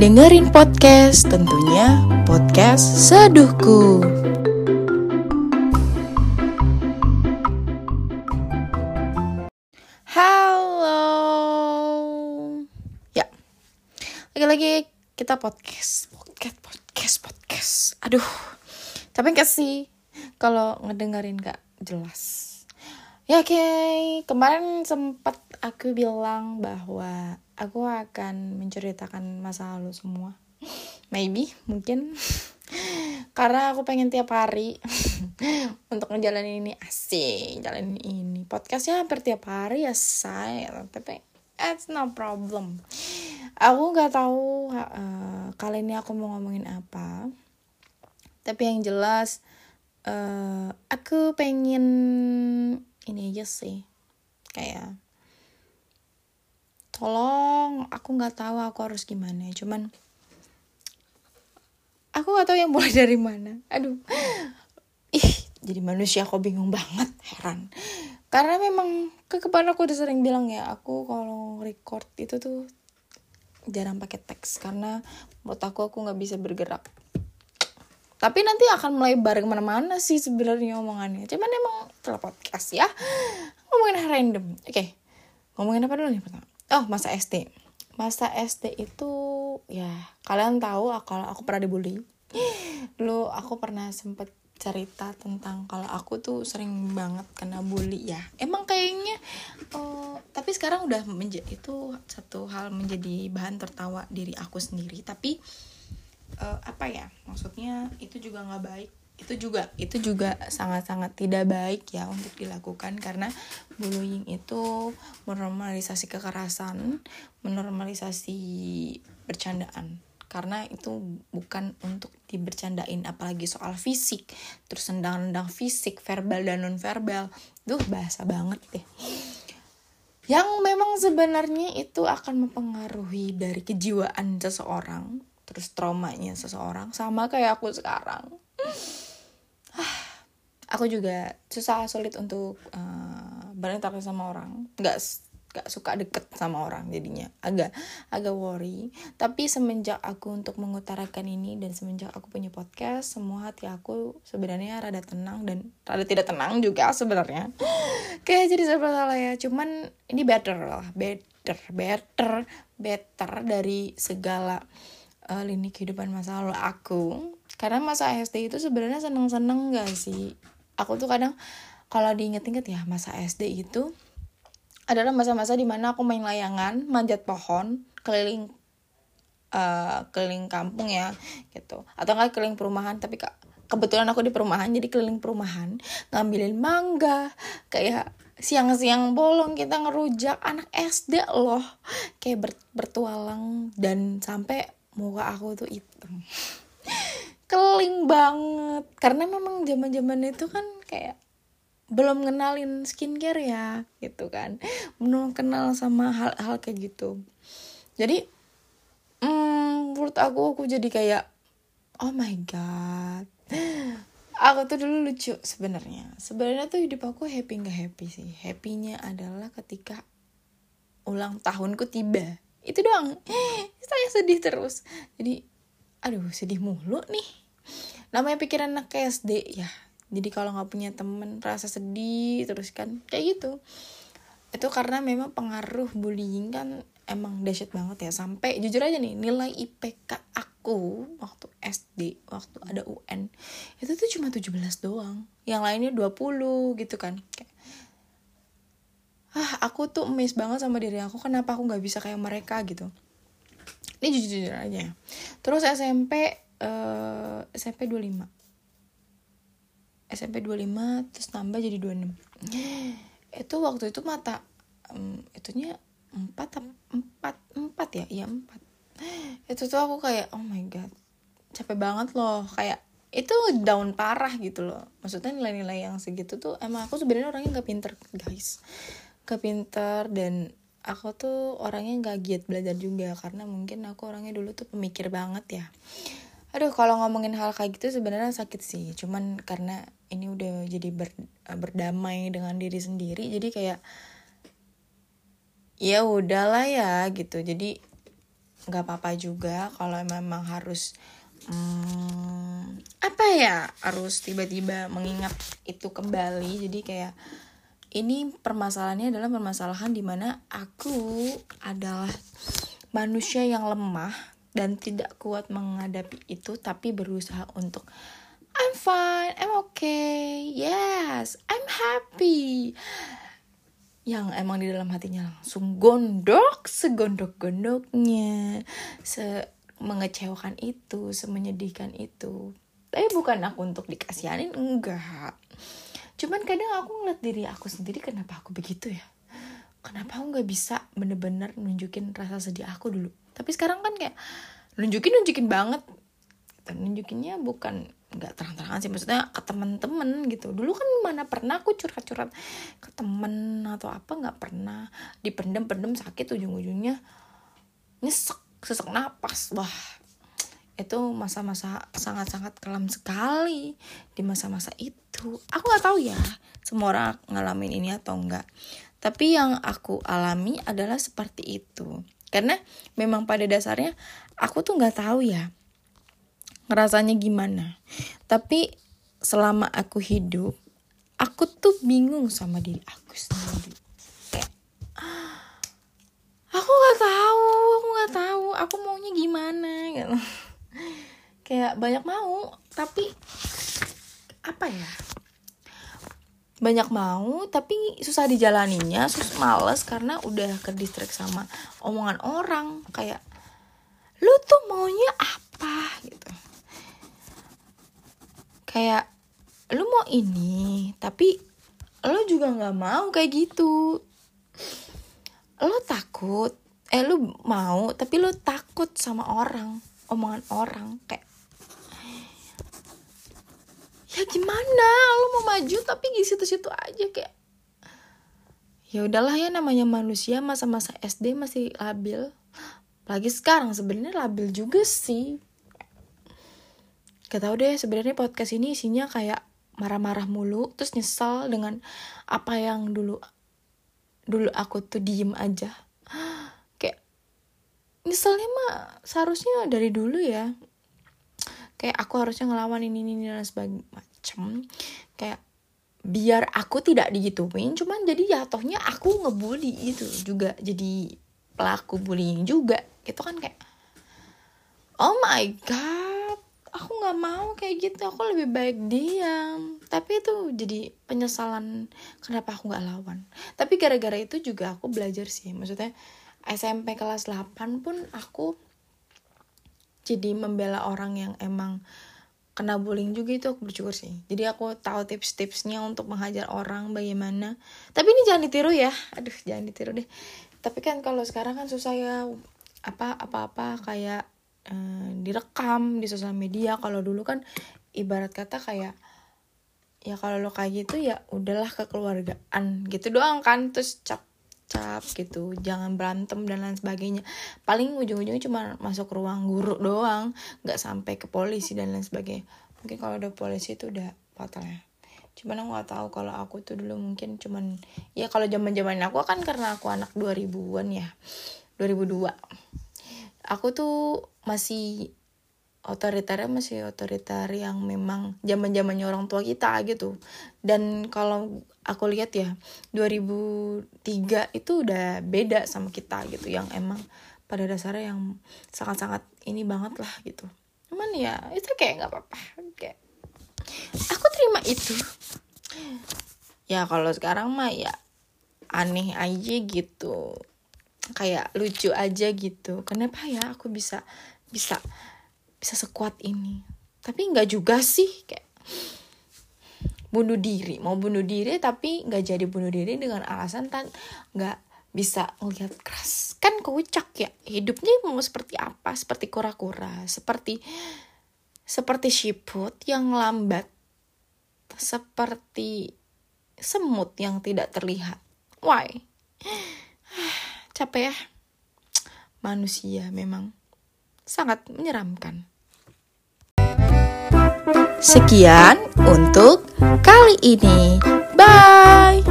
dengerin podcast, tentunya podcast Seduhku. Halo. Ya. Lagi-lagi kita podcast, podcast, podcast, podcast. Aduh. Tapi enggak sih kalau ngedengerin gak jelas. Ya oke, okay. kemarin sempat aku bilang bahwa aku akan menceritakan masa lalu semua. Maybe, mungkin. Karena aku pengen tiap hari untuk ngejalanin ini asik, jalanin ini. Podcastnya hampir tiap hari ya saya, tapi it's no problem. Aku nggak tahu uh, kali ini aku mau ngomongin apa. Tapi yang jelas uh, aku pengen ini aja sih kayak tolong aku nggak tahu aku harus gimana. Cuman aku nggak tahu yang mulai dari mana. Aduh. Ih jadi manusia aku bingung banget heran. Karena memang kekepan aku udah sering bilang ya aku kalau record itu tuh jarang pakai teks. Karena menurut aku aku nggak bisa bergerak. Tapi nanti akan melebar ke mana-mana sih sebenarnya omongannya. Cuman emang setelah podcast ya. Ngomongin random. Oke okay. ngomongin apa dulu nih pertama oh masa SD masa SD itu ya kalian tahu kalau aku pernah dibully. Dulu aku pernah sempet cerita tentang kalau aku tuh sering banget kena bully ya. Emang kayaknya uh, tapi sekarang udah menjadi itu satu hal menjadi bahan tertawa diri aku sendiri. Tapi uh, apa ya maksudnya itu juga nggak baik itu juga itu juga sangat-sangat tidak baik ya untuk dilakukan karena bullying itu menormalisasi kekerasan menormalisasi bercandaan. Karena itu bukan untuk dibercandain apalagi soal fisik. Terus nendang-nendang fisik verbal dan non verbal duh bahasa banget deh. Yang memang sebenarnya itu akan mempengaruhi dari kejiwaan seseorang terus traumanya seseorang sama kayak aku sekarang aku juga susah sulit untuk uh, berinteraksi sama orang. Nggak gak suka deket sama orang jadinya. Agak agak worry. Tapi semenjak aku untuk mengutarakan ini dan semenjak aku punya podcast semua hati aku sebenarnya rada tenang dan rada tidak tenang juga sebenarnya. Kayak jadi serba salah ya. Cuman ini better lah. Better better better dari segala uh, lini kehidupan masa lalu aku. Karena masa SD itu sebenarnya seneng-seneng gak sih aku tuh kadang kalau diinget-inget ya masa SD itu adalah masa-masa di mana aku main layangan manjat pohon keliling uh, keliling kampung ya gitu. Atau enggak keliling perumahan tapi kak kebetulan aku di perumahan jadi keliling perumahan ngambilin mangga kayak siang-siang bolong kita ngerujak anak SD loh. Kayak ber, bertualang dan sampai muka aku tuh hitam keling banget. Karena memang zaman zaman itu kan kayak belum kenalin skincare ya gitu kan. Belum kenal sama hal-hal kayak gitu. Jadi hmm, menurut aku aku jadi kayak oh my god. Aku tuh dulu lucu sebenarnya. Sebenarnya tuh hidup aku happy nggak happy sih. Happynya adalah ketika ulang tahunku tiba. Itu doang. Saya sedih terus. Jadi aduh sedih mulu nih namanya pikiran anak SD ya. Jadi kalau nggak punya temen rasa sedih terus kan kayak gitu. Itu karena memang pengaruh bullying kan emang dahsyat banget ya. Sampai jujur aja nih nilai IPK aku waktu SD waktu ada UN itu tuh cuma 17 doang. Yang lainnya 20 gitu kan. Kayak ah aku tuh emes banget sama diri aku. Kenapa aku nggak bisa kayak mereka? gitu. Ini jujur jujur aja terus SMP uh, SMP 25 SMP 25 terus nambah jadi 26 itu waktu itu mata um, itunya 4 4 4 ya? Iya 4 itu tuh aku kayak oh my god capek banget loh. Kayak itu down parah gitu loh. Maksudnya nilai-nilai yang segitu tuh emang aku sebenarnya orangnya nggak pinter guys. Kepinter dan aku tuh orangnya nggak giat belajar juga. Karena mungkin aku orangnya dulu tuh pemikir banget ya aduh kalau ngomongin hal kayak gitu sebenarnya sakit sih. Cuman karena ini udah jadi ber, berdamai dengan diri sendiri jadi kayak ya udahlah ya gitu. Jadi nggak apa-apa juga kalau memang harus hmm, apa ya harus tiba-tiba mengingat itu kembali. Jadi kayak ini permasalahannya adalah permasalahan di mana aku adalah manusia yang lemah dan tidak kuat menghadapi itu tapi berusaha untuk I'm fine, I'm okay, yes, I'm happy. Yang emang di dalam hatinya langsung gondok segondok-gondoknya se mengecewakan itu semenyedihkan itu. Tapi bukan aku untuk dikasihanin enggak. Cuman kadang aku ngeliat diri aku sendiri kenapa aku begitu ya? Kenapa aku nggak bisa bener-bener nunjukin rasa sedih aku dulu tapi sekarang kan kayak nunjukin nunjukin banget. Nunjukinnya bukan nggak terang-terangan sih. Maksudnya ke temen-temen gitu. Dulu kan mana pernah aku curhat-curhat ke temen atau apa nggak pernah. Dipendem-pendem sakit ujung-ujungnya nyesek sesek napas. Wah itu masa-masa sangat-sangat kelam sekali di masa-masa itu. Aku nggak tahu ya semua orang ngalamin ini atau enggak tapi yang aku alami adalah seperti itu karena memang pada dasarnya aku tuh nggak tahu ya ngerasanya gimana. Tapi selama aku hidup aku tuh bingung sama diri aku sendiri. Kayak aku nggak tahu aku nggak tahu aku maunya gimana gitu. Kayak banyak mau tapi apa ya banyak mau tapi susah dijalaninya susah males karena udah ke distrik sama omongan orang kayak lu tuh maunya apa? gitu. Kayak lu mau ini tapi lo juga nggak mau kayak gitu. Lo takut eh lu mau tapi lo takut sama orang omongan orang. Kayak ya gimana? Lo mau maju tapi di situ-situ aja kayak ya udahlah ya namanya manusia masa-masa SD masih labil. Lagi sekarang sebenarnya labil juga sih. Gak tau deh sebenarnya podcast ini isinya kayak marah-marah mulu terus nyesel dengan apa yang dulu dulu aku tuh diem aja. Kayak nyeselnya mah seharusnya dari dulu ya kayak aku harusnya ngelawan ini ini dan sebagainya macem. Kayak biar aku tidak digituin cuman jadi jatuhnya aku ngebully itu juga. Jadi pelaku bullying juga. Itu kan kayak oh my god aku nggak mau kayak gitu. Aku lebih baik diam. Tapi itu jadi penyesalan kenapa aku nggak lawan. Tapi gara-gara itu juga aku belajar sih. Maksudnya SMP kelas 8 pun aku jadi membela orang yang emang kena bullying juga itu aku bersyukur sih. Jadi aku tahu tips-tipsnya untuk menghajar orang bagaimana. Tapi ini jangan ditiru ya. Aduh jangan ditiru deh. Tapi kan kalau sekarang kan susah ya apa apa apa kayak uh, direkam di sosial media. Kalau dulu kan ibarat kata kayak ya kalau lo kayak gitu ya udahlah kekeluargaan gitu doang kan. Terus cap cap gitu jangan berantem dan lain sebagainya. Paling ujung-ujungnya cuma masuk ruang guru doang nggak sampai ke polisi dan lain sebagainya. Mungkin kalau udah polisi itu udah fatal ya. Cuman aku nggak tahu kalau aku tuh dulu mungkin cuman ya kalau zaman zaman aku kan karena aku anak 2000-an ya 2002 aku tuh masih otoriter masih otoriter yang memang zaman zamannya orang tua kita gitu. Dan kalau aku lihat ya 2003 itu udah beda sama kita gitu yang emang pada dasarnya yang sangat-sangat ini banget lah gitu. Cuman ya itu kayak nggak apa-apa kayak aku terima itu. Ya kalau sekarang mah ya aneh aja gitu. Kayak lucu aja gitu. Kenapa ya aku bisa bisa bisa sekuat ini. Tapi nggak juga sih kayak bunuh diri. Mau bunuh diri tapi nggak jadi bunuh diri dengan alasan tan nggak bisa ngelihat keras. Kan kocak ya hidupnya mau seperti apa? Seperti kura-kura seperti seperti siput yang lambat seperti semut yang tidak terlihat. Why? Capek ya? Manusia memang sangat menyeramkan Sekian untuk kali ini. Bye.